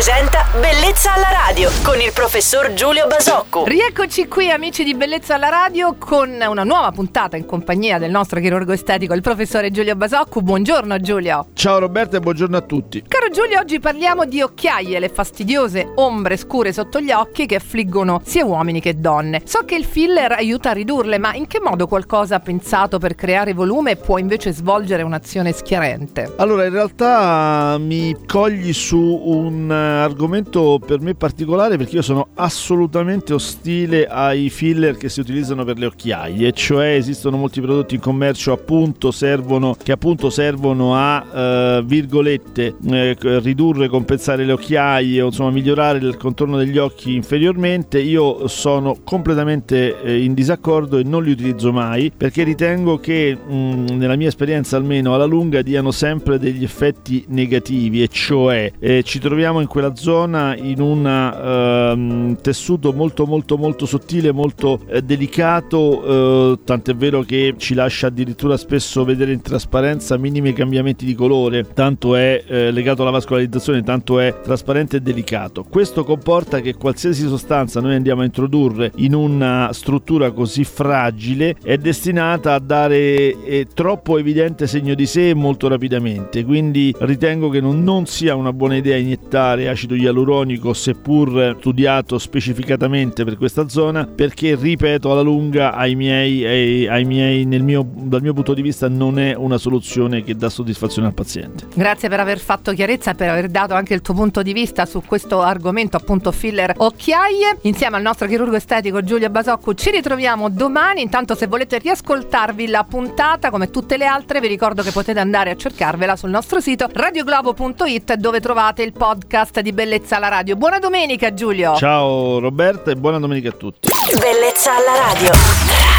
presenta Bellezza alla radio con il professor Giulio Basocco. Rieccoci qui amici di Bellezza alla radio con una nuova puntata in compagnia del nostro chirurgo estetico, il professore Giulio Basocco. Buongiorno Giulio. Ciao Roberto e buongiorno a tutti. Caro Giulio, oggi parliamo di occhiaie, le fastidiose ombre scure sotto gli occhi che affliggono sia uomini che donne. So che il filler aiuta a ridurle, ma in che modo qualcosa pensato per creare volume può invece svolgere un'azione schiarente? Allora, in realtà mi cogli su un argomento per me particolare perché io sono assolutamente ostile ai filler che si utilizzano per le occhiaie, cioè esistono molti prodotti in commercio appunto servono, che appunto servono a eh, virgolette eh, ridurre, compensare le occhiaie insomma migliorare il contorno degli occhi inferiormente. Io sono completamente eh, in disaccordo e non li utilizzo mai perché ritengo che mh, nella mia esperienza almeno alla lunga diano sempre degli effetti negativi e cioè eh, ci troviamo in quella zona in un uh, tessuto molto molto molto sottile, molto eh, delicato, eh, tant'è vero che ci lascia addirittura spesso vedere in trasparenza minimi cambiamenti di colore, tanto è eh, legato alla vascolarizzazione, tanto è trasparente e delicato. Questo comporta che qualsiasi sostanza noi andiamo a introdurre in una struttura così fragile è destinata a dare eh, troppo evidente segno di sé molto rapidamente, quindi ritengo che non, non sia una buona idea iniettare acido ialuronico seppur studiato specificatamente per questa zona perché ripeto alla lunga ai miei, ai, ai miei mio, dal mio punto di vista non è una soluzione che dà soddisfazione al paziente. Grazie per aver fatto chiarezza per aver dato anche il tuo punto di vista su questo argomento appunto filler occhiaie. Insieme al nostro chirurgo estetico Giulio Basocco ci ritroviamo domani. Intanto se volete riascoltarvi la puntata come tutte le altre vi ricordo che potete andare a cercarvela sul nostro sito radioglobo.it dove trovate il podcast di Bellezza alla Radio. Buona domenica Giulio. Ciao Roberta e buona domenica a tutti. Bellezza alla radio